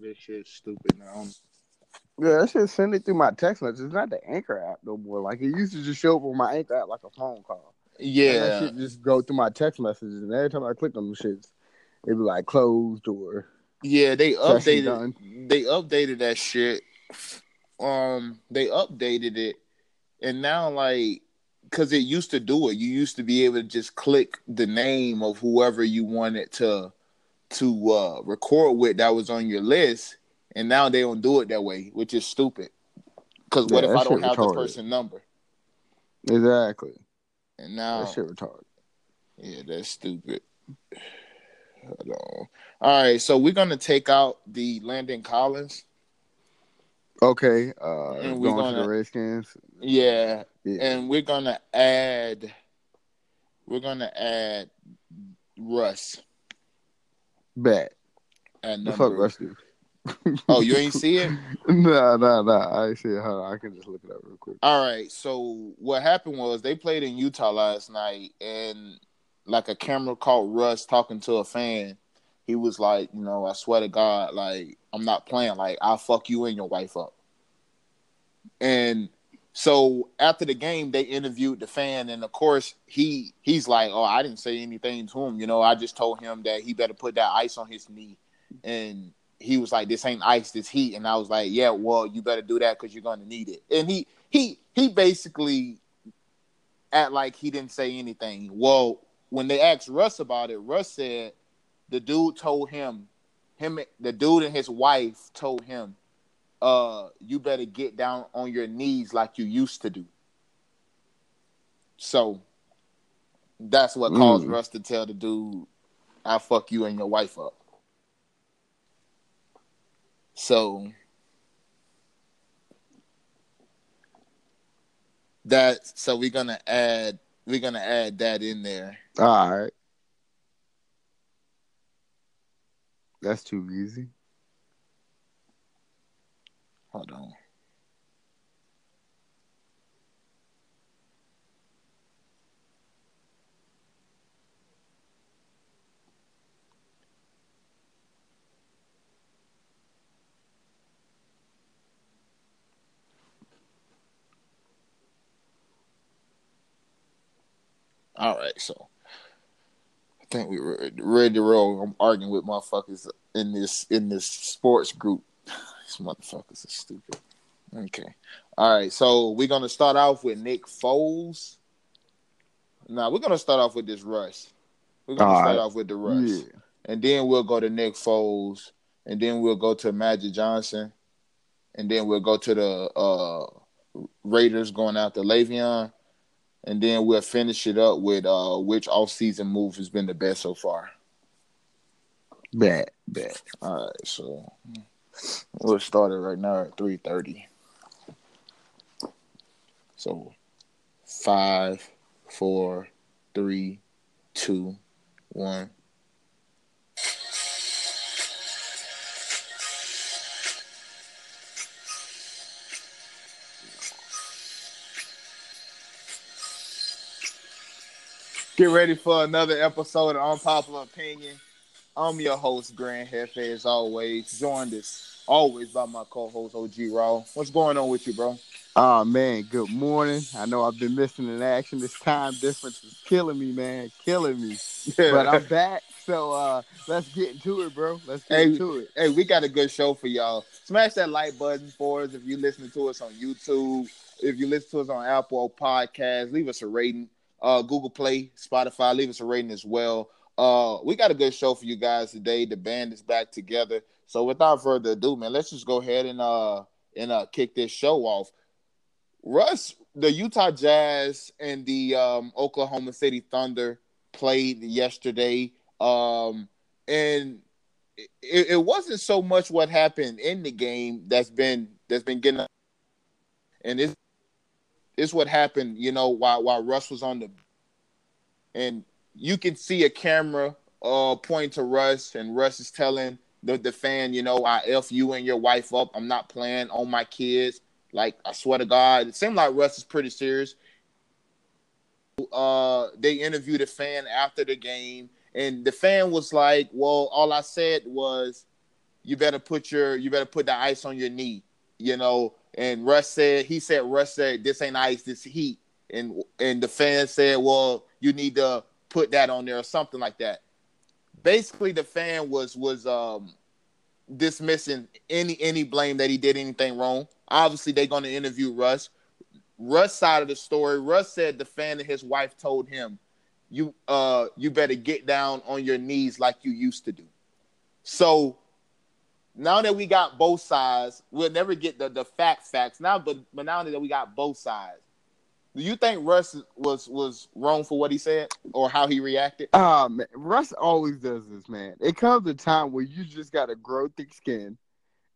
This shit's stupid now. Yeah, I should send it through my text message. It's not the Anchor app no more. Like it used to just show up on my Anchor app like a phone call. And that Yeah. shit just go through my text messages, and every time I click on them shits, it be like closed or Yeah, they updated they updated that shit. Um they updated it and now like cuz it used to do it. You used to be able to just click the name of whoever you wanted to to uh record with that was on your list and now they don't do it that way, which is stupid. Cuz what Yeah, if I don't have the person number? exactly. And now That shit retarded. Yeah, that's stupid. Hold on. All right, so we're gonna take out the Landon Collins. Okay, uh, And we going to gonna- the Redskins. Yeah, Yeah. and we're gonna add. We're gonna add Russ Bet. at The fuck do? Oh, you ain't see it? Nah, nah, nah. I ain't see it. Hold on, I can just look it up real quick. All right. So what happened was they played in Utah last night, and like a camera caught Russ talking to a fan. He was like, you know, I swear to God, like I'm not playing. Like I'll fuck you and your wife up. And so after the game, they interviewed the fan, and of course he he's like, oh, I didn't say anything to him. You know, I just told him that he better put that ice on his knee, and he was like, "This ain't ice, this heat." And I was like, "Yeah, well, you better do that because you're gonna need it." And he he he basically act like he didn't say anything. Well, when they asked Russ about it, Russ said the dude told him, him the dude and his wife told him, "Uh, you better get down on your knees like you used to do." So that's what caused Mm. Russ to tell the dude, "I fuck you and your wife up." So that so we're gonna add we're gonna add that in there. All right. That's too easy. Hold on. All right, so I think we were ready to roll. I'm arguing with motherfuckers in this in this sports group. These motherfuckers are stupid. Okay. All right, so we're gonna start off with Nick Foles. Now we're gonna start off with this Russ. We're gonna All start right. off with the Russ, Yeah. and then we'll go to Nick Foles, and then we'll go to Magic Johnson, and then we'll go to the uh, Raiders going after Le'Veon, and then we'll finish it up with uh, which off-season move has been the best so far. Bet. Bet. All right, so we'll start it right now at three thirty. So five, four, three, two, one. Get ready for another episode of Unpopular Opinion. I'm your host, Grand Hefe, as always, joined as always by my co-host OG Raw. What's going on with you, bro? Oh man, good morning. I know I've been missing in action. This time difference is killing me, man, killing me. but I'm back, so uh let's get into it, bro. Let's get hey, into it. Hey, we got a good show for y'all. Smash that like button for us if you're listening to us on YouTube. If you listen to us on Apple Podcast, leave us a rating. Uh, Google Play, Spotify, leave us a rating as well. Uh, we got a good show for you guys today. The band is back together. So without further ado, man, let's just go ahead and uh and uh kick this show off. Russ, the Utah Jazz and the um, Oklahoma City Thunder played yesterday, um, and it, it, wasn't so much what happened in the game that's been that's been getting, and it's it's what happened, you know, while while Russ was on the, and you can see a camera uh pointing to Russ, and Russ is telling the the fan, you know, I f you and your wife up. I'm not playing on my kids. Like I swear to God, it seemed like Russ is pretty serious. Uh, they interviewed a fan after the game, and the fan was like, "Well, all I said was, you better put your, you better put the ice on your knee," you know. And Russ said, he said, Russ said, "This ain't ice, this heat." And and the fan said, "Well, you need to put that on there or something like that." Basically, the fan was was um dismissing any any blame that he did anything wrong. Obviously, they're going to interview Russ. Russ side of the story. Russ said the fan and his wife told him, "You uh you better get down on your knees like you used to do." So now that we got both sides, we'll never get the the fact facts now. But but now that we got both sides, do you think Russ was was wrong for what he said or how he reacted? Man, Russ always does this, man. It comes a time where you just gotta grow thick skin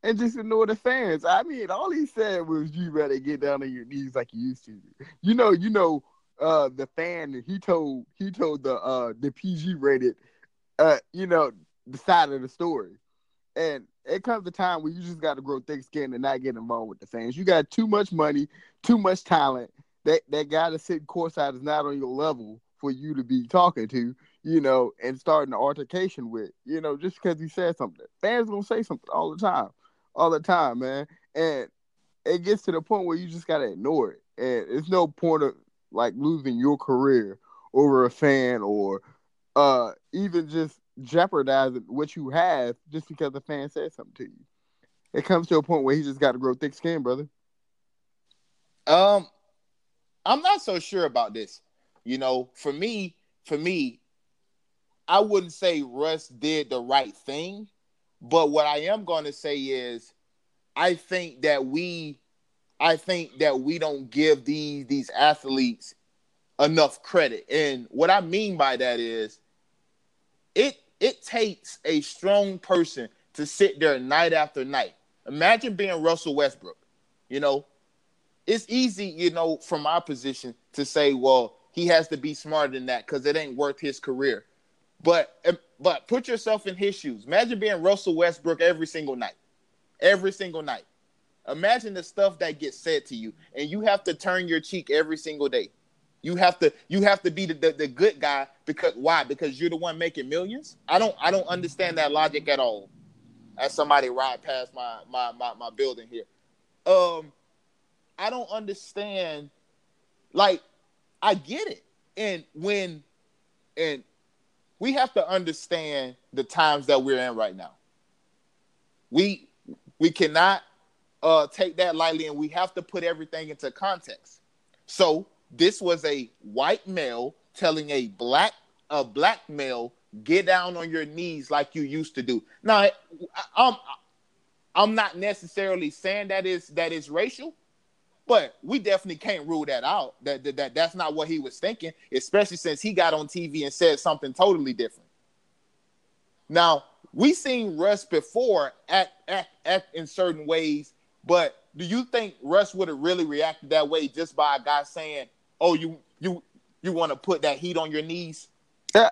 and just ignore the fans. I mean, all he said was you better get down on your knees like you used to. You know, you know, uh, the fan he told he told the uh the PG rated, uh, you know, the side of the story, and it comes a time where you just got to grow thick skin and not get involved with the fans. You got too much money, too much talent that that guy that's sitting courtside is not on your level for you to be talking to, you know, and starting an altercation with, you know, just because he said something. Fans gonna say something all the time, all the time, man, and it gets to the point where you just gotta ignore it, and it's no point of like losing your career over a fan or uh even just jeopardizing what you have just because the fan said something to you. It comes to a point where he just got to grow thick skin, brother. Um, I'm not so sure about this. You know, for me, for me, I wouldn't say Russ did the right thing, but what I am going to say is I think that we I think that we don't give these these athletes enough credit. And what I mean by that is it it takes a strong person to sit there night after night. Imagine being Russell Westbrook. You know, it's easy, you know, from my position to say, well, he has to be smarter than that because it ain't worth his career. But but put yourself in his shoes. Imagine being Russell Westbrook every single night, every single night. Imagine the stuff that gets said to you, and you have to turn your cheek every single day. You have to you have to be the, the, the good guy because why? Because you're the one making millions. I don't I don't understand that logic at all. As somebody ride past my my my, my building here, um, I don't understand. Like, I get it. And when, and we have to understand the times that we're in right now. We we cannot uh, take that lightly, and we have to put everything into context. So this was a white male telling a black a black male get down on your knees like you used to do. Now, I, I'm I'm not necessarily saying that is that is racial, but we definitely can't rule that out. That, that, that that's not what he was thinking, especially since he got on TV and said something totally different. Now we seen Russ before act act act in certain ways, but do you think Russ would have really reacted that way just by a guy saying, "Oh, you you you want to put that heat on your knees"?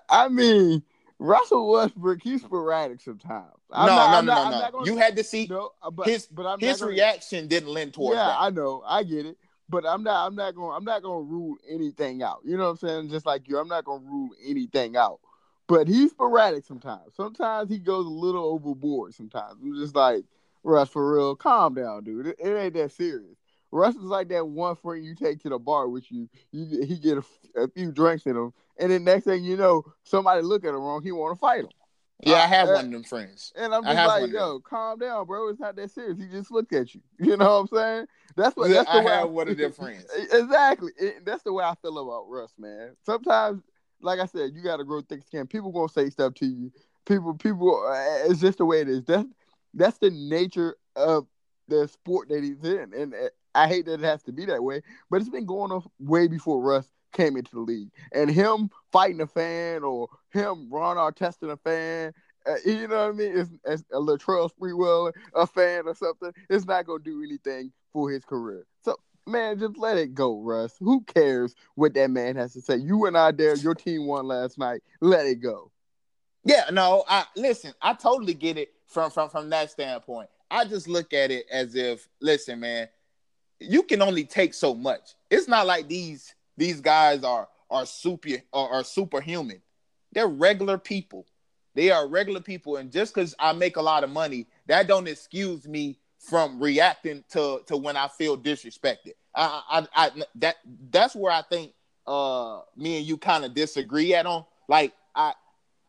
I mean, Russell Westbrook, he's sporadic sometimes. I'm no, not, no, no, no, no. Gonna, you had to see no, uh, but, his, but I'm his gonna, reaction didn't lend towards yeah, that. I know, I get it, but I'm not, I'm not going, I'm not going to rule anything out. You know what I'm saying? Just like you, I'm not going to rule anything out. But he's sporadic sometimes. Sometimes he goes a little overboard. Sometimes I'm just like, Russ, for real, calm down, dude. It, it ain't that serious. Russ is like that one friend you take to the bar with you. You he get a, a few drinks in him, and then next thing you know, somebody look at him wrong. He want to fight him. Yeah, I Uh, have uh, one of them friends. And I'm I just like, yo, calm down, bro. It's not that serious. He just looked at you. You know what I'm saying? That's what. That's the I way have one of their friends. exactly. It- that's the way I feel about Russ, man. Sometimes, like I said, you got to grow thick skin. People gonna say stuff to you. People, people. uh, It's just the way it is. That's that's the nature of the sport that he's in, and uh, I hate that it has to be that way. But it's been going on way before Russ came into the league, and him fighting a fan or him Ron Artest a fan. Uh, you know what I mean? It's, it's a Latrell Sprewell, a fan or something. It's not gonna do anything for his career. So man, just let it go, Russ. Who cares what that man has to say? You went out there, your team won last night. Let it go. Yeah, no, I listen, I totally get it from from from that standpoint. I just look at it as if, listen, man, you can only take so much. It's not like these these guys are are super are, are superhuman. They're regular people. They are regular people, and just because I make a lot of money, that don't excuse me from reacting to to when I feel disrespected. I, I, I that that's where I think uh me and you kind of disagree at on. Like I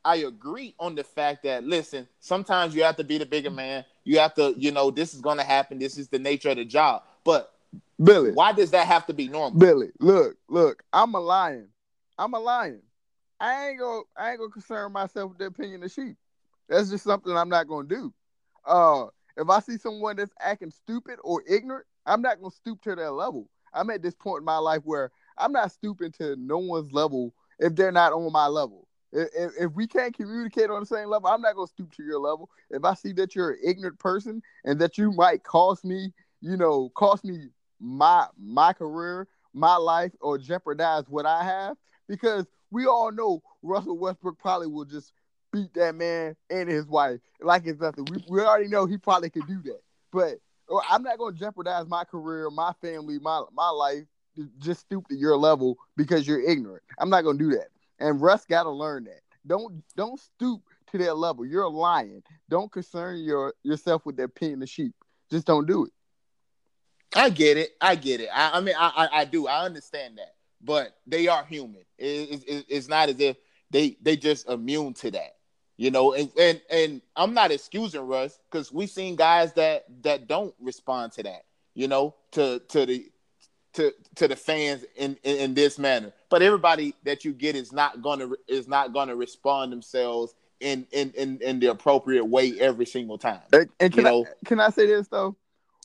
I agree on the fact that listen, sometimes you have to be the bigger man. You have to, you know, this is going to happen. This is the nature of the job. But Billy, why does that have to be normal? Billy, look, look, I'm a lion. I'm a lion. I ain't gonna I ain't gonna concern myself with the opinion of sheep. That's just something I'm not gonna do. Uh if I see someone that's acting stupid or ignorant, I'm not gonna stoop to their level. I'm at this point in my life where I'm not stooping to no one's level if they're not on my level. If, if, if we can't communicate on the same level, I'm not gonna stoop to your level. If I see that you're an ignorant person and that you might cost me, you know, cost me my my career, my life, or jeopardize what I have, because we all know Russell Westbrook probably will just beat that man and his wife like it's nothing. We, we already know he probably could do that, but oh, I'm not going to jeopardize my career, my family, my my life just stoop to your level because you're ignorant. I'm not going to do that. And Russ got to learn that. Don't don't stoop to their level. You're a lion. Don't concern your yourself with their opinion of sheep. Just don't do it. I get it. I get it. I, I mean, I, I I do. I understand that. But they are human. It, it, it's not as if they they just immune to that. You know, and and, and I'm not excusing Russ because we've seen guys that that don't respond to that. You know, to to the to to the fans in, in, in this manner. But everybody that you get is not gonna is not gonna respond themselves in in in, in the appropriate way every single time. And, and can You know- I can I say this though?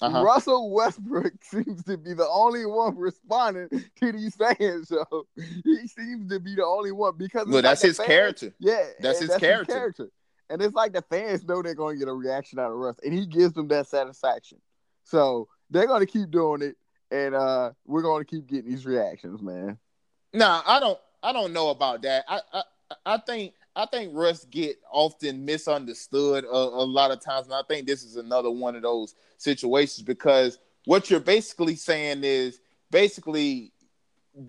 Uh-huh. Russell Westbrook seems to be the only one responding to these fans. So he seems to be the only one because Well, that's the his fans- character. Yeah, That's and his character. And it's like the fans know they're going to get a reaction out of Russ, and he gives them that satisfaction. So they're going to keep doing it, and uh we're going to keep getting these reactions, man. Nah, I don't. I don't know about that. I I, I think I think Russ get often misunderstood a, a lot of times, and I think this is another one of those situations because what you're basically saying is basically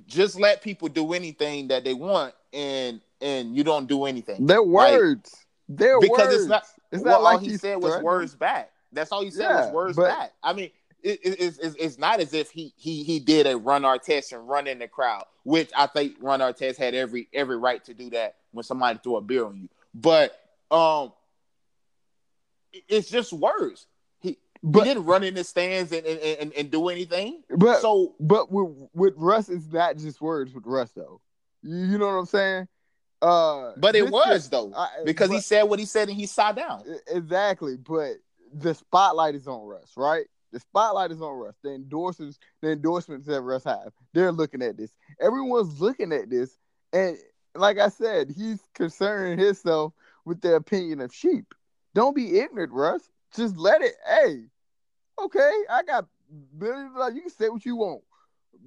just let people do anything that they want, and and you don't do anything Their Like, words, their because words. it's not. It's well, not like all he said was words back. That's all he said Yeah, was words but- back. I mean, it, it, it's, it's, it's not as if he he he did a Ron Artest and run in the crowd, which I think Ron Artest had every every right to do that when somebody threw a beer on you. But um, it's just words. He But- he didn't run in the stands and and, and, and do anything. But so But with with Russ, it's not just words with Russ though. You, you know what I'm saying? Uh, but it was though I- because he said what he said and he sat down. Exactly. But the spotlight is on Russ, right? The spotlight is on Russ. The endorsements, the endorsements that Russ have, they're looking at this. Everyone's looking at this, and like I said, he's concerning himself with the opinion of sheep. Don't be ignorant, Russ. Just let it. Hey, okay, I got of dollars. You can say what you want.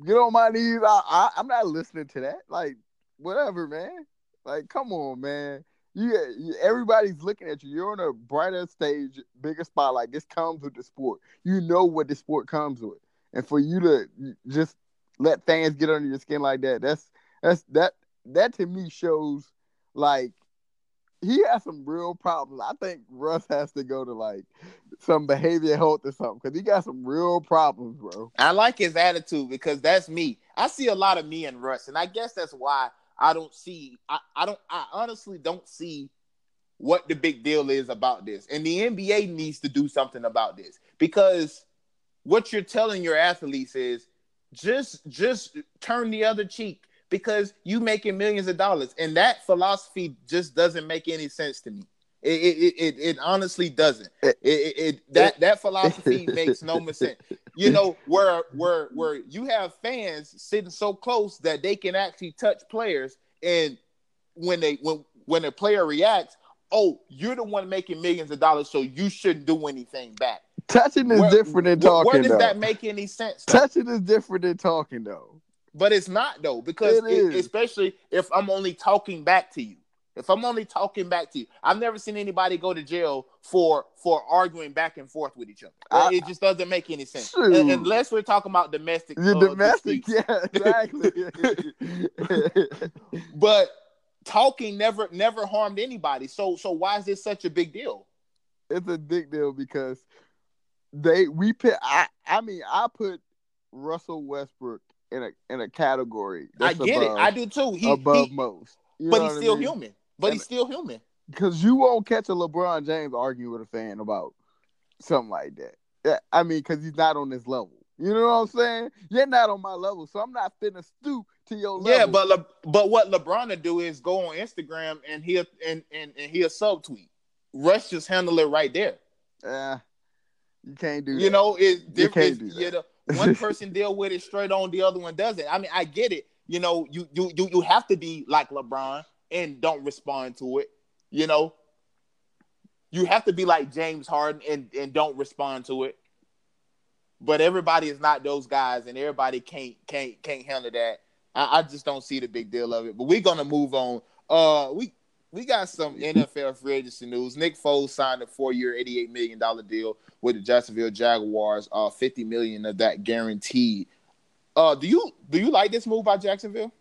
Get on my knees. I, I I'm not listening to that. Like whatever, man. Like come on, man. You everybody's looking at you. You're on a brighter stage, bigger spotlight. This comes with the sport. You know what the sport comes with, and for you to just let fans get under your skin like that, that's that's that that to me shows like he has some real problems. I think Russ has to go to like some behavior health or something because he got some real problems, bro. I like his attitude because that's me. I see a lot of me in Russ, and I guess that's why I don't see. I, I don't. I honestly don't see what the big deal is about this, and the NBA needs to do something about this because what you're telling your athletes is just just turn the other cheek because you making millions of dollars and that philosophy just doesn't make any sense to me it it, it, it honestly doesn't eh, it, it, it that eh. that philosophy makes no sense you know where where where you have fans sitting so close that they can actually touch players and when they when when a player reacts oh you're the one making millions of dollars so you shouldn't do anything back Touching is where, different than talking. Where does though. that make any sense? Though? Touching is different than talking, though. But it's not though, because it it, especially if I'm only talking back to you. If I'm only talking back to you, I've never seen anybody go to jail for for arguing back and forth with each other. I, it just doesn't make any sense unless we're talking about domestic. The uh, domestic, disputes. yeah, exactly. but talking never never harmed anybody. So so why is this such a big deal? It's a big deal because they we put. I I mean I put Russell Westbrook in a in a category. I get above, it. I do too. He above he, most. You but he's still I mean? human. But and, he's still human. Because you won't catch a LeBron James arguing with a fan about something like that. Yeah, I mean, because he's not on this level. You know what I'm saying? You're not on my level, so I'm not finna stoop to your level. Yeah, but Le- but what LeBron to do is go on Instagram and he'll and and, and he'll subtweet. Russ just handle it right there. Yeah, you can't do. You that. know, it's different. You, you know, one person deal with it straight on, the other one doesn't. I mean, I get it. You know, you you you you have to be like LeBron and don't respond to it. You know, you have to be like James Harden and and don't respond to it. But everybody is not those guys, and everybody can't can't can't handle that. I, I just don't see the big deal of it. But we're gonna move on. Uh, we we got some NFL free agency news. Nick Foles signed a four-year, eighty-eight million dollar deal with the Jacksonville Jaguars. Uh, fifty million of that guaranteed. Uh, do you do you like this move by Jacksonville?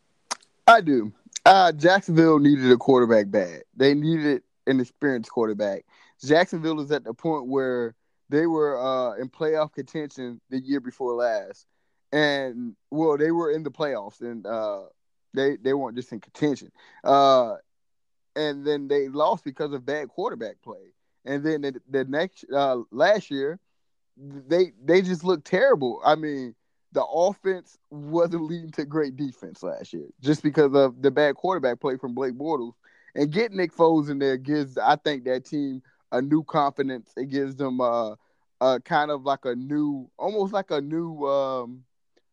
I do. Uh, Jacksonville needed a quarterback bad. They needed an experienced quarterback. Jacksonville is at the point where they were uh, in playoff contention the year before last, and well, they were in the playoffs, and uh, they they weren't just in contention. Uh, and then they lost because of bad quarterback play. And then the, the next uh, last year, they they just looked terrible. I mean, the offense wasn't leading to great defense last year just because of the bad quarterback play from Blake Bortles. And getting Nick Foles in there gives, I think, that team a new confidence. It gives them uh, a kind of like a new, almost like a new, um,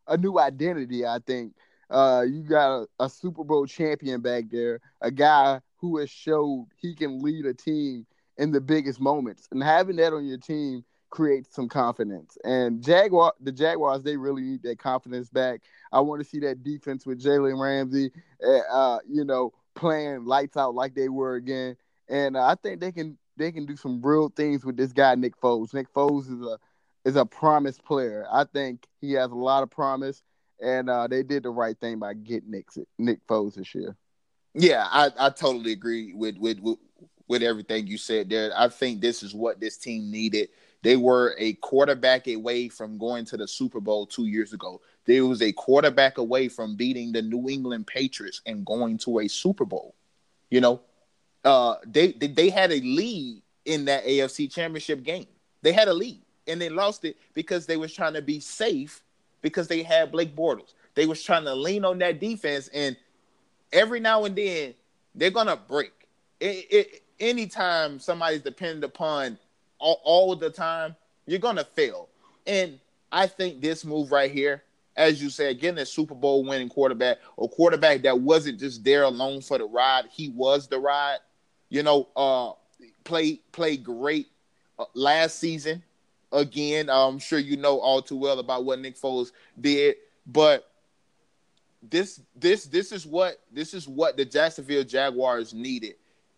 a new identity. I think uh, you got a, a Super Bowl champion back there, a guy who has showed he can lead a team in the biggest moments. And having that on your team creates some confidence. And Jaguar, the Jaguars, they really need that confidence back. I want to see that defense with Jalen Ramsey, eh, uh, you know, playing lights out like they were again. And uh, I think they can they can do some real things with this guy Nick Foles. Nick Foles is a is a promise player. I think he has a lot of promise, and uh, they did the right thing by getting Nick Nick Foles this year. Yeah, I, I totally agree with, with with with everything you said there. I think this is what this team needed. They were a quarterback away from going to the Super Bowl two years ago. They was a quarterback away from beating the New England Patriots and going to a Super Bowl. You know, uh, they, they they had a lead in that AFC Championship game. They had a lead and they lost it because they was trying to be safe because they had Blake Bortles. They was trying to lean on that defense and – every now and then they're gonna break. It, it, anytime somebody's dependent upon all, all the time, you're gonna fail. And I think this move right here, as you said, getting a Super Bowl winning quarterback, a quarterback that wasn't just there alone for the ride, he was the ride. You know, uh, play play great uh, last season. Again, I'm sure you know all too well about what Nick Foles did, but this this this is what this is what the Jacksonville Jaguars needed.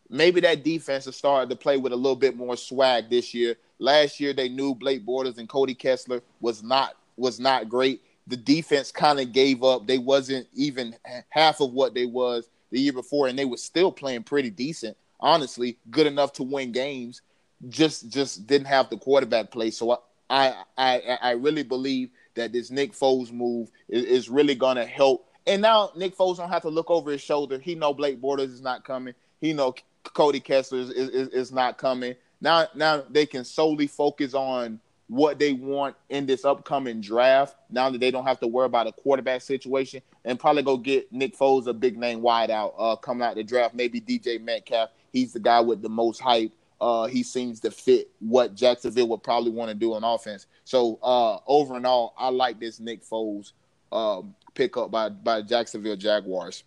Maybe that defense has started to play with a little bit more swag this year. Last year they knew Blake Bortles and Cody Kessler was not was not great. The defense kind of gave up. They wasn't even half of what they was the year before, and they were still playing pretty decent honestly good enough to win games. Just just didn't have the quarterback play. So I I I really believe that this Nick Foles move is, is really gonna help. And now Nick Foles don't have to look over his shoulder. He know Blake Bortles is not coming. He know Cody Kessler is, is, is not coming. Now now they can solely focus on what they want in this upcoming draft. Now that they don't have to worry about a quarterback situation, and probably go get Nick Foles a big name wideout uh, coming out the draft. Maybe DJ Metcalf. He's the guy with the most hype. Uh, he seems to fit what Jacksonville would probably want to do on offense. So uh, over and all, I like this Nick Foles um, pickup by by Jacksonville Jaguars.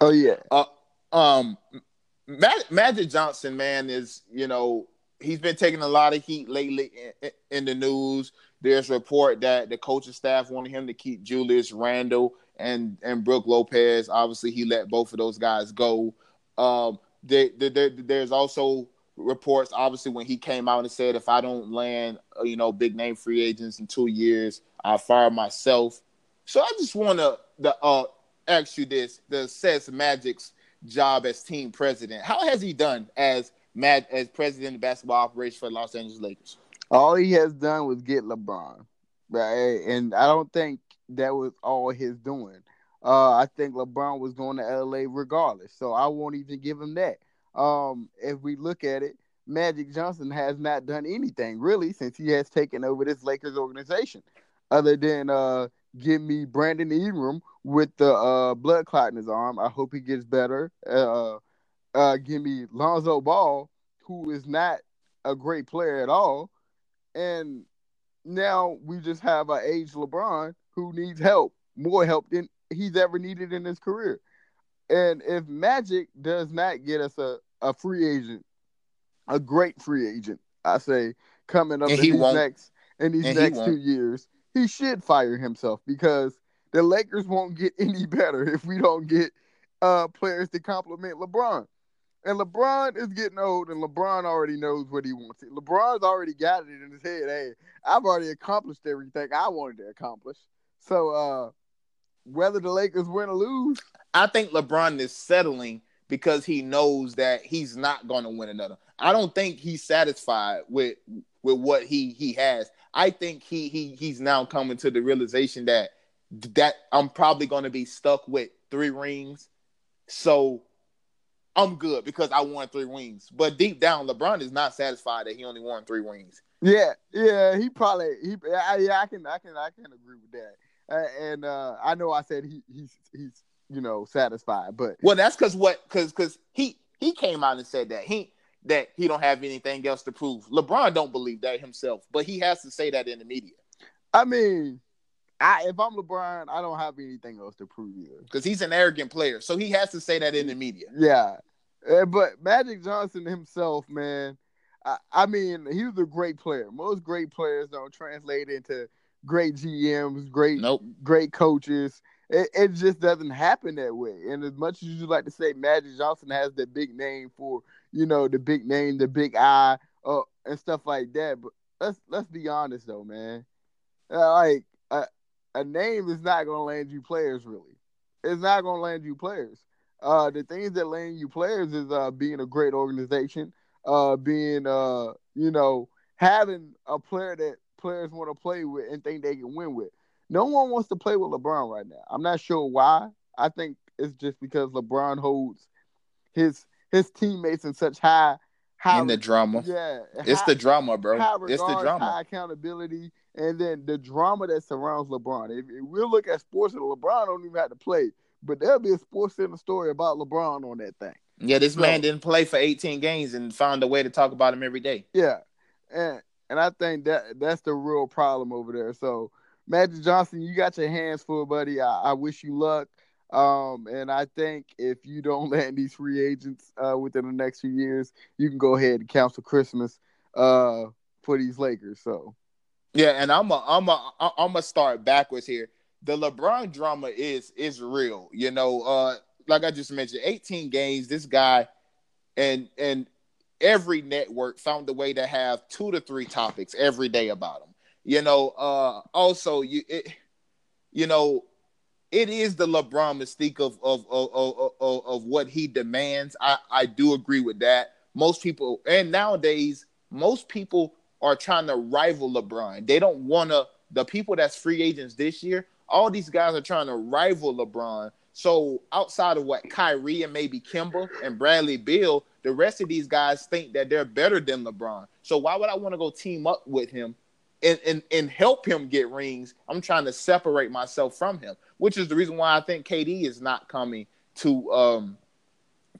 Oh yeah. Uh, um, Magic Johnson, man, is you know he's been taking a lot of heat lately in, in, the news. There's a report that the coaching staff wanted him to keep Julius Randle and and Brook Lopez. Obviously, he let both of those guys go. Um, there, there, there's also reports, obviously, when he came out and said, "If I don't land, uh, you know, big name free agents in two years, I fire myself." So I just want to uh, ask you this: the Says Magic's job as team president, how has he done as Matt as president of basketball operations for the Los Angeles Lakers? All he has done was get LeBron, right? And I don't think that was all his doing. Uh, I think LeBron was going to LA regardless, so I won't even give him that. Um, if we look at it, Magic Johnson has not done anything really since he has taken over this Lakers organization, other than uh, give me Brandon Ingram with the uh, blood clot in his arm. I hope he gets better. Uh, uh, give me Lonzo Ball, who is not a great player at all, and now we just have an aged LeBron who needs help, more help than he's ever needed in his career. And if Magic does not get us a, a free agent, a great free agent, I say coming up in these next in these next two years, he should fire himself because the Lakers won't get any better if we don't get uh, players to complement LeBron. And LeBron is getting old, and LeBron already knows what he wants. LeBron's already got it in his head. Hey, I've already accomplished everything I wanted to accomplish. So, uh, whether the Lakers win or lose, I think LeBron is settling because he knows that he's not going to win another. I don't think he's satisfied with with what he he has. I think he he he's now coming to the realization that that I'm probably going to be stuck with three rings. So I'm good because I won three rings. But deep down, LeBron is not satisfied that he only won three rings. Yeah, yeah, he probably he yeah I can I can I can agree with that. Uh, and uh, I know I said he he's he's you know satisfied, but well that's because what because because he he came out and said that he that he don't have anything else to prove. LeBron don't believe that himself, but he has to say that in the media. I mean, I if I'm LeBron, I don't have anything else to prove either. Because he's an arrogant player, so he has to say that in the media. Yeah, uh, but Magic Johnson himself, man, I, I, mean, he was a great player. Most great players don't translate into great GMs, great nope. great coaches. It, it just doesn't happen that way. And as much as you like to say Magic Johnson has the big name for, you know, the big name, the big eye, uh, and stuff like that, but let's let's be honest though, man. Uh, like a, a name is not to land you players really. It's not to land you players. Uh, the things that land you players is uh, being a great organization, uh, being uh, you know, having a player that players want to play with and think they can win with. No one wants to play with LeBron right now. I'm not sure why. I think it's just because LeBron holds his his teammates in such high high in the drama. Yeah, it's high, the drama, bro. It's the drama. High accountability, and then the drama that surrounds LeBron. If, if we look at sports, and LeBron don't even have to play but there'll be a SportsCenter story about LeBron on that thing. Yeah, this so, man didn't play for 18 games and found a way to talk about him every day. Yeah, and and I think that that's the real problem over there. So, Magic Johnson, you got your hands full, buddy. I, I wish you luck. Um, and I think if you don't land these free agents uh, within the next few years, you can go ahead and cancel Christmas uh, for these Lakers. So, yeah, and I'm a, I'm a, I'm gonna start backwards here the LeBron drama is is real. You know, uh, like I just mentioned, 18 games. This guy and and every network found a way to have two to three topics every day about him. You know, uh, also you it, you know, it is the LeBron mystique of of of, of, of, of what he demands. I, I do agree with that. Most people and nowadays, most people are trying to rival LeBron. They don't want to. The people that's free agents this year, all these guys are trying to rival LeBron. So outside of what Kyrie and maybe Kemba and Bradley Beal, the rest of these guys think that they're better than LeBron. So why would I want to go team up with him and, and, and help him get rings? I'm trying to separate myself from him, which is the reason why I think KD is not coming to um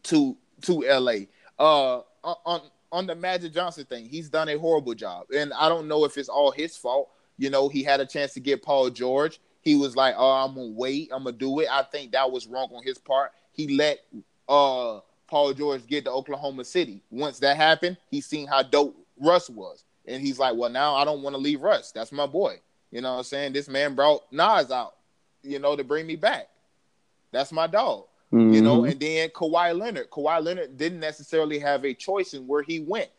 to to LA. Uh on on the Magic Johnson thing, he's done a horrible job. And I don't know if it's all his fault. You know, he had a chance to get Paul George. He was like, "Oh, I'm gonna wait. I'm gonna do it." I think that was wrong on his part. He let uh Paul George get to Oklahoma City. Once that happened, he seen how dope Russ was. And he's like, well, now I don't want to leave Russ. That's my boy. You know what I'm saying? This man brought Nas out, you know, to bring me back. That's my dog. Mm-hmm. You know, and then Kawhi Leonard. Kawhi Leonard didn't necessarily have a choice in where he went.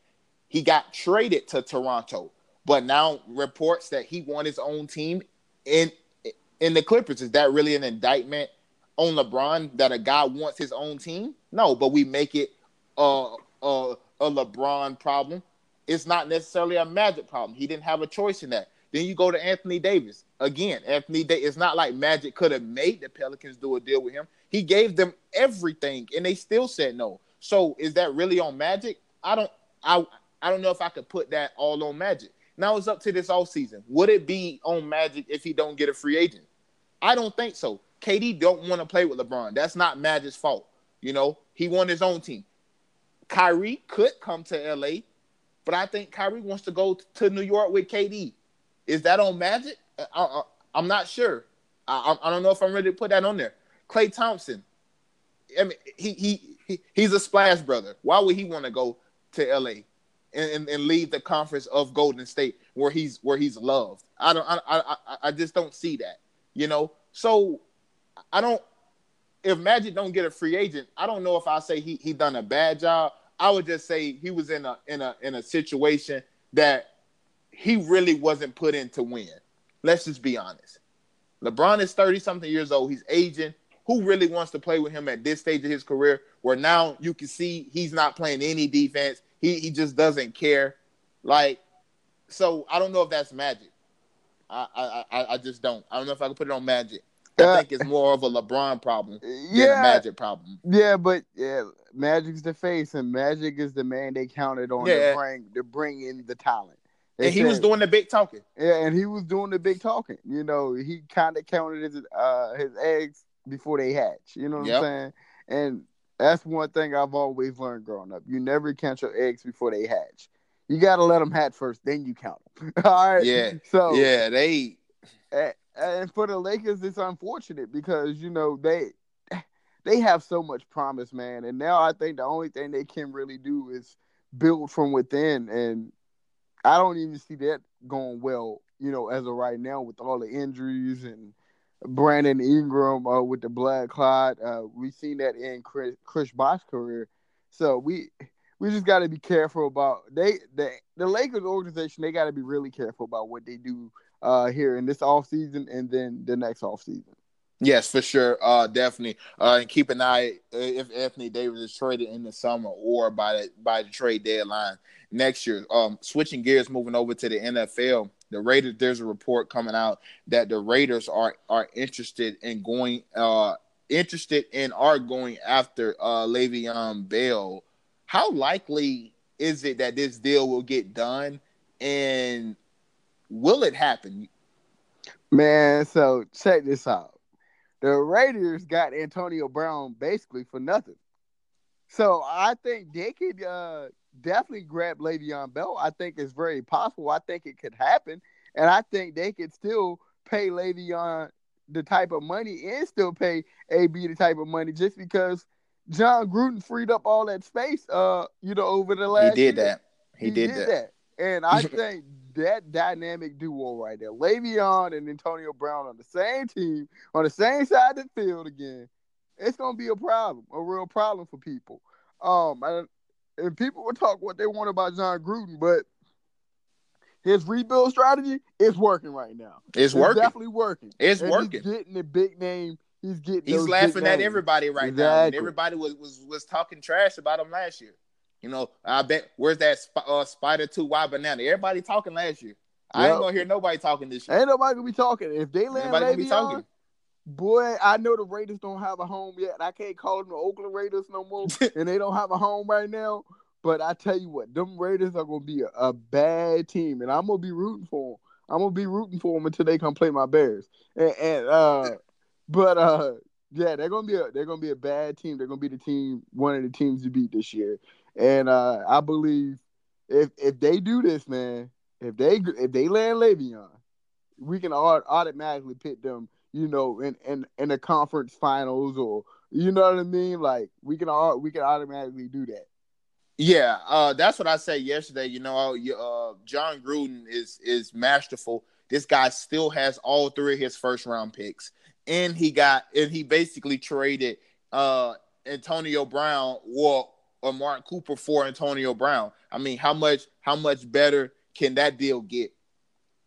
He got traded to Toronto, but now reports that he won his own team in in the Clippers. Is that really an indictment on LeBron that a guy wants his own team? No, but we make it a a, a LeBron problem. It's not necessarily a Magic problem. He didn't have a choice in that. Then you go to Anthony Davis. Again, Anthony Davis, it's not like Magic could have made the Pelicans do a deal with him. He gave them everything and they still said no. So is that really on Magic? I don't I I don't know if I could put that all on Magic. Now it's up to this all season. Would it be on Magic if he don't get a free agent? I don't think so. KD don't want to play with LeBron. That's not Magic's fault. You know, he won his own team. Kyrie could come to LA, but I think Kyrie wants to go to New York with KD. Is that on Magic? Uh, I, am not sure. I, I, don't know if I'm ready to put that on there. Klay Thompson. I mean, he, he, he he's a splash brother. Why would he want to go to LA and, and, and, leave the conference of Golden State where he's where he's loved? I don't. I, I I just don't see that. You know. So I don't. If Magic don't get a free agent, I don't know if I say he he done a bad job. I would just say he was in a in a in a situation that he really wasn't put in to win. Let's just be honest. LeBron is 30 something years old. He's aging. Who really wants to play with him at this stage of his career where now you can see he's not playing any defense? He he just doesn't care. Like, so I don't know if that's magic. I I I, just don't. I don't know if I can put it on magic. I think it's more of a LeBron problem yeah, Magic problem. Yeah, but yeah, Magic's the face, and Magic is the man they counted on yeah. to bring to bring in the talent. They and he said, was doing the big talking. Yeah, and he was doing the big talking. You know, he kind of counted his uh, his eggs before they hatch. You know what yep. I'm saying? And that's one thing I've always learned growing up. You never count your eggs before they hatch. You got to let them hatch first, then you count them. All right. Yeah. So yeah, they and for the Lakers, it's unfortunate because you know they they have so much promise, man. And now I think the only thing they can really do is build from within, and I don't even see that going well. You know, as of right now, with all the injuries and Brandon Ingram uh, with the blood clot, uh, we've seen that in Chris, Chris Bosh's career. So we we just got to be careful about they the the Lakers organization. They got to be really careful about what they do uh, here in this off season and then the next off season. Yes, for sure, uh, definitely, uh, and keep an eye uh, if Anthony Davis is traded in the summer or by the by the trade deadline next year. Um, switching gears, moving over to the NFL, the Raiders. There's a report coming out that the Raiders are are interested in going uh interested in are going after uh Le'Veon Bell. How likely is it that this deal will get done? And Will it happen? Man, so check this out. The Raiders got Antonio Brown basically for nothing. So I think they could uh, definitely grab Le'Veon Bell. I think it's very possible. I think it could happen. And I think they could still pay Le'Veon the type of money and still pay AB the type of money just because Jon Gruden freed up all that space, uh, you know, over the last He did year. that. He, he did, did that. that. And I think that dynamic duo right there, Le'Veon and Antonio Brown on the same team, on the same side of the field again, it's gonna be a problem, a real problem for people. Um, and, and people will talk what they want about Jon Gruden, but his rebuild strategy is working right now. It's, working. definitely working. It's And working. He's getting the big name. He's getting. He's laughing at everybody right now. And everybody was, was was talking trash about him last year. You know, I bet where's that sp- uh, Spider Two Y banana? Everybody talking last year. I ain't gonna hear nobody talking this year. Ain't nobody gonna be talking. If they land gonna be talking. boy, I know the Raiders don't have a home yet. I can't call them the Oakland Raiders no more, and they don't have a home right now. But I tell you what, them Raiders are gonna be a, a bad team, and I'm gonna be rooting for them. I'm gonna be rooting for them until they come play my Bears. And, and uh, but uh, yeah, they're gonna be a they're gonna be a bad team. They're gonna be the team, one of the teams to beat this year. And uh, I believe if if they do this, man, if they if they land Le'Veon, we can au- automatically pit them, you know, in, in in the conference finals or you know what I mean. Like we can all we can automatically do that. Yeah, uh, that's what I said yesterday. You know, uh, Jon Gruden is is masterful. This guy still has all three of his first round picks, and he got and he basically traded uh, Antonio Brown or or Amari Cooper for Antonio Brown. I mean, how much how much better can that deal get?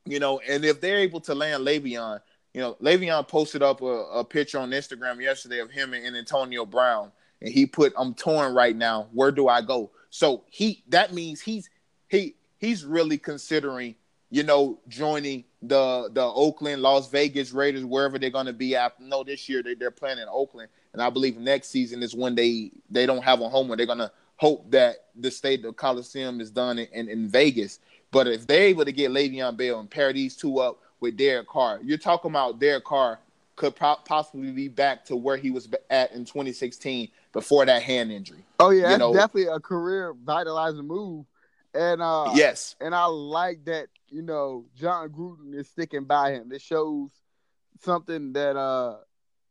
You know, and if they're able to land Le'Veon, you know, Le'Veon posted up a, a picture on Instagram yesterday of him and, and Antonio Brown, and he put, "I'm torn right now. Where do I go?" So he that means he's he he's really considering, you know, joining the the Oakland, Las Vegas Raiders, wherever they're going to be after. No, this year they, they're playing in Oakland, and I believe next season is when they they don't have a home where they're going to hope that the state of Coliseum is done in, in, in Vegas. But if they're able to get Le'Veon Bell and pair these two up with Derek Carr, you're talking about Derek Carr could po- possibly be back to where he was at in 2016 before that hand injury. Oh yeah, You that's know- definitely a career vitalizing move. And uh yes, and I like that, you know, Jon Gruden is sticking by him. This shows something that uh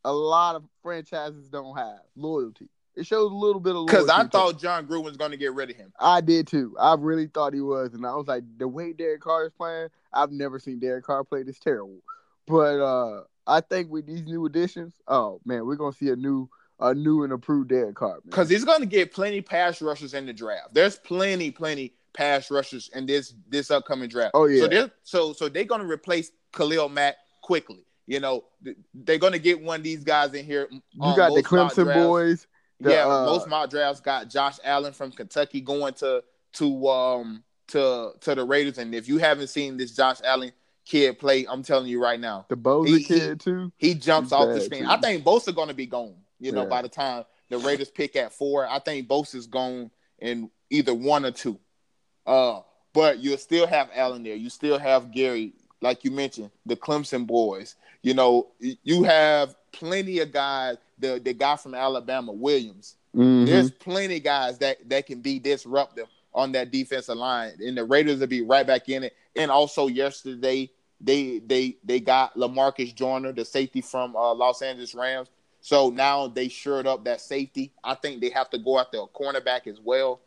a lot of franchises don't have. Loyalty. It shows a little bit of loyalty. because I thought Jon Gruden was going to get rid of him. I did too. I really thought he was, and I was like, the way Derek Carr is playing, I've never seen Derek Carr play this terrible. But uh I think with these new additions, oh man, we're gonna see a new, a new and approved Derek Carr. because he's going to get plenty pass rushers in the draft. There's plenty, plenty pass rushers in this this upcoming draft. Oh, yeah. So they're so so they're going to replace Khalil Mack quickly. You know, they're going to get one of these guys in here. you um, got the Clemson boys. the, yeah, uh, most mock drafts got Josh Allen from Kentucky going to to um to to the Raiders. And if you haven't seen this Josh Allen kid play, I'm telling you right now, The Bosa He- kid too. he jumps He's off the screen. too. I think Bosa going to be gone. You know, Yeah. by the time the Raiders pick at four, I think Bosa's gone in either one or two. Uh, but you'll still have Allen there. You still have Gary, like you mentioned, the Clemson boys. You know, you have plenty of guys. The the guy from Alabama, Williams. Mhm. There's plenty of guys that that can be disruptive on that defensive line, and the Raiders will be right back in it. And also yesterday, they they they got Lamarcus Joyner, the safety from uh, Los Angeles Rams. So now they shored up that safety. I think they have to go after a cornerback as well.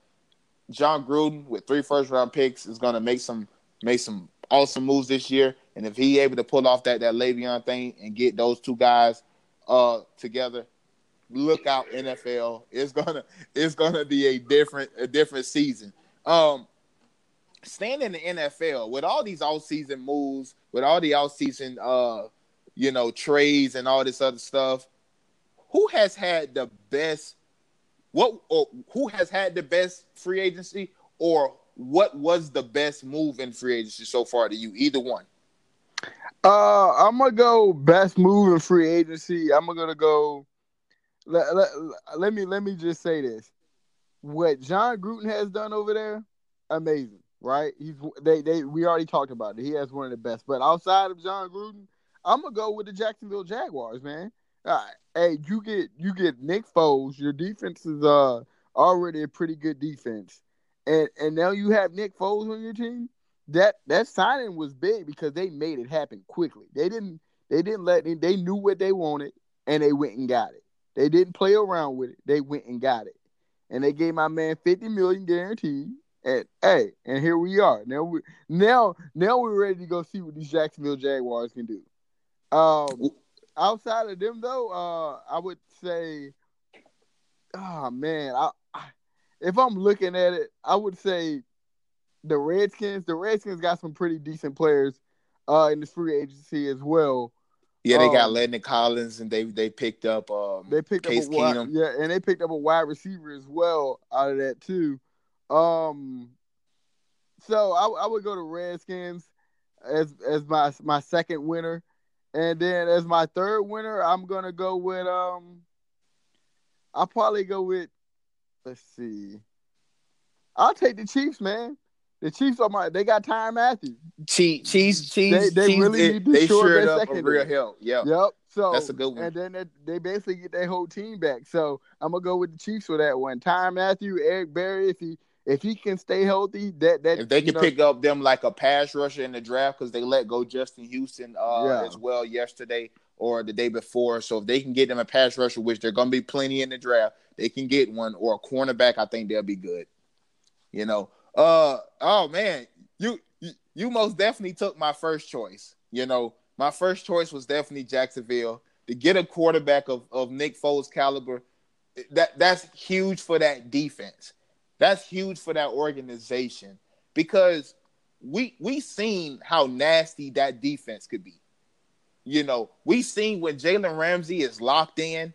Jon Gruden with three first round picks is going to make some make some awesome moves this year. And if he able to pull off that that Le'Veon thing and get those two guys uh together, look out NFL. It's gonna it's gonna be a different a different season. Um staying in the NFL with all these all season moves, with all the all season uh you know trades and all this other stuff, who has had the best what or who has had the best free agency or what was the best move in free agency so far to you? Either one. Uh, I'm gonna go best move in free agency. I'm gonna go. Let, let, let me let me just say this: what Jon Gruden has done over there, amazing, right? He's they they we already talked about it. He has one of the best. But outside of Jon Gruden, I'm gonna go with the Jacksonville Jaguars, man. Uh, hey, you get you get Nick Foles. Your defense is uh already a pretty good defense, and and now you have Nick Foles on your team that that signing was big because they made it happen quickly. They didn't they didn't let me they knew what they wanted and they went and got it. They didn't play around with it. They went and got it. And they gave my man 50 million guaranteed. And hey, and here we are. Now we now now we're ready to go see what these Jacksonville Jaguars can do. Um outside of them though, uh I would say oh man, I, I if I'm looking at it, I would say the Redskins, the Redskins got some pretty decent players uh, in the free agency as well. Yeah, they got Um, Landon Collins, and they they picked up um, They picked Case up a wide, Keenum. yeah, and they picked up a wide receiver as well out of that too. Um, so I, I would go to Redskins as as my my second winner, and then as my third winner, I'm gonna go with um. I'll probably go with. Let's see. I'll take the Chiefs, man. The Chiefs are my. They got Tyrann Mathieu. Cheese, cheese, cheese. they cheese, really they, need to they shore their up a secondary. real help. Yeah, Yep. So That's a good one. And then they, they basically get their whole team back. So I'm gonna go with the Chiefs for that one. Tyrann Mathieu, Eric Berry, if he if he can stay healthy, that that if they can know, pick up them like a pass rusher in the draft because they let go Justin Houston uh, Yeah. as well yesterday or the day before. So if they can get them a pass rusher, which they're going to be plenty in the draft, they can get one or a cornerback. I think they'll be good. You know. Uh oh man, you you, you most definitely took my first choice. You know, my first choice was definitely Jacksonville to get a quarterback of of Nick Foles caliber. That that's huge for that defense. That's huge for that organization because we we seen how nasty that defense could be. You know, we seen when Jalen Ramsey is locked in,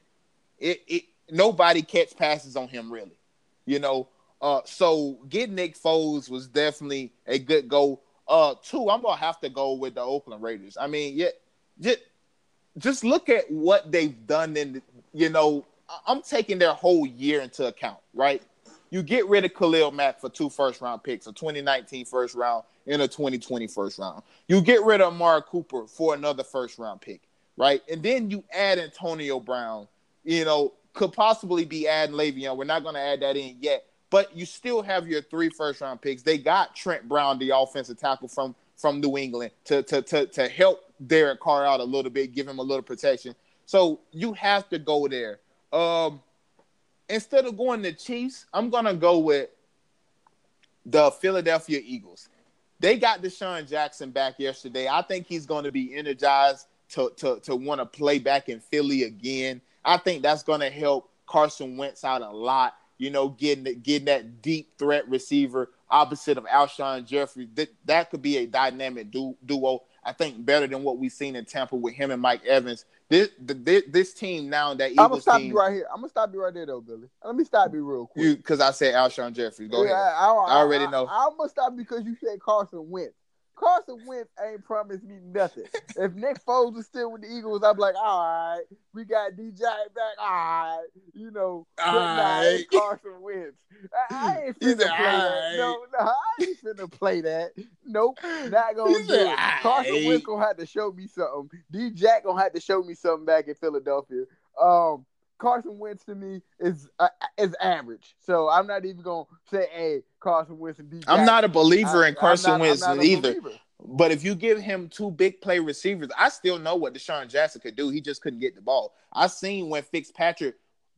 it it nobody catch passes on him really. You know, uh, so getting Nick Foles was definitely a good goal. Uh, two, I'm gonna have to go with the Oakland Raiders. I mean, yeah, just just look at what they've done in. The, you know, I'm taking their whole year into account, right? You get rid of Khalil Mack for two first round picks, a 2019 first round and a 2020 first round. You get rid of Amari Cooper for another first round pick, right? And then you add Antonio Brown, you know, could possibly be adding Le'Veon. We're not going to add that in yet, but you still have your three first round picks. They got Trent Brown, the offensive tackle from from New England, to to to to help Derek Carr out a little bit, give him a little protection. So you have to go there. Um, instead of going to Chiefs, I'm gonna go with the Philadelphia Eagles. They got DeSean Jackson back yesterday. I think he's going to be energized to to to want to play back in Philly again. I think that's going to help Carson Wentz out a lot. You know, getting getting that deep threat receiver opposite of Alshon Jeffery. That that could be a dynamic du- duo. I think better than what we've seen in Tampa with him and Mike Evans. This the, this, this team now that even I'm gonna stop team, you right here. I'm gonna stop you right there though, Billy. Let me stop you real quick. you because I said Alshon Jeffery. Go Yeah, ahead. I, I, I already know. I, am gonna stop because you said Carson Wentz. Carson Wentz ain't promised me nothing. if Nick Foles was still with the Eagles, I'd be like, all right, we got DJ back. All right, you know, All right. Carson Wentz. I, I ain't finna play that. No, no, I ain't finna play that. Nope, not gonna He do it. Carson all Wentz gonna have to show me something. DJ gonna have to show me something back in Philadelphia. Um, Carson Wentz to me is uh, is average. So I'm not even gonna say, hey, Carson Wentz and I'm not a believer I- in Carson not- Wentz I'm not a either. believer. But if you give him two big play receivers, I still know what DeSean Jackson could do. He just couldn't get the ball. I seen when Fitzpatrick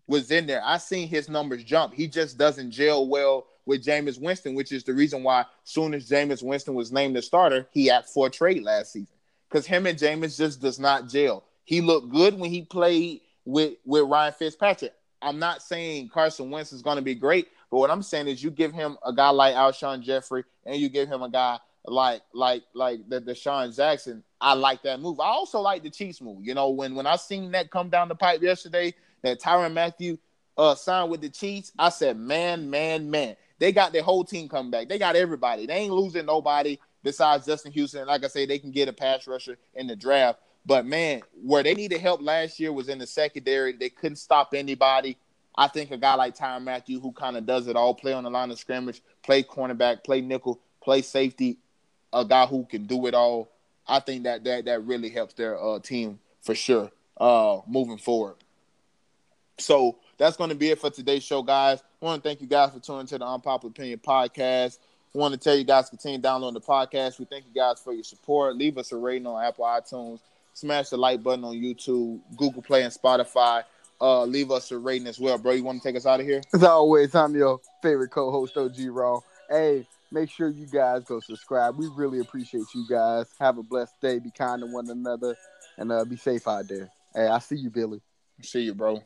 was in there. I seen his numbers jump. He just doesn't gel well with Jameis Winston, which is the reason why soon as Jameis Winston was named the starter, he asked for a trade last season. Because him and Jameis just does not gel. He looked good when he played with, with Ryan Fitzpatrick. I'm not saying Carson Wentz is going to be great, but what I'm saying is you give him a guy like Alshon Jeffery and you give him a guy like like like the DeSean Jackson. I like that move. I also like the Chiefs move. You know, when when I seen that come down the pipe yesterday, that Tyrann Mathieu uh signed with the Chiefs, I said, man, man, man. They got their whole team coming back. They got everybody. They ain't losing nobody besides Justin Houston. Like I say, they can get a pass rusher in the draft. But man, where they needed help last year was in the secondary. They couldn't stop anybody. I think a guy like Tyrann Mathieu, who kind of does it all, play on the line of scrimmage, play cornerback, play nickel, play safety, a guy who can do it all. I think that that that really helps their uh, team for sure uh, moving forward. So that's going to be it for today's show, guys. I want to thank you guys for tuning to the Unpopular Opinion podcast. I want to tell you guys continue downloading the podcast. We thank you guys for your support. Leave us a rating on Apple iTunes. Smash the like button on YouTube, Google Play, and Spotify. Uh, leave us a rating as well, bro. You want to take us out of here? As always, I'm your favorite co-host, OG Raw. Hey, make sure you guys go subscribe. We really appreciate you guys. Have a blessed day. Be kind to one another, and uh, be safe out there. Hey, I see you, Billy. See you, bro.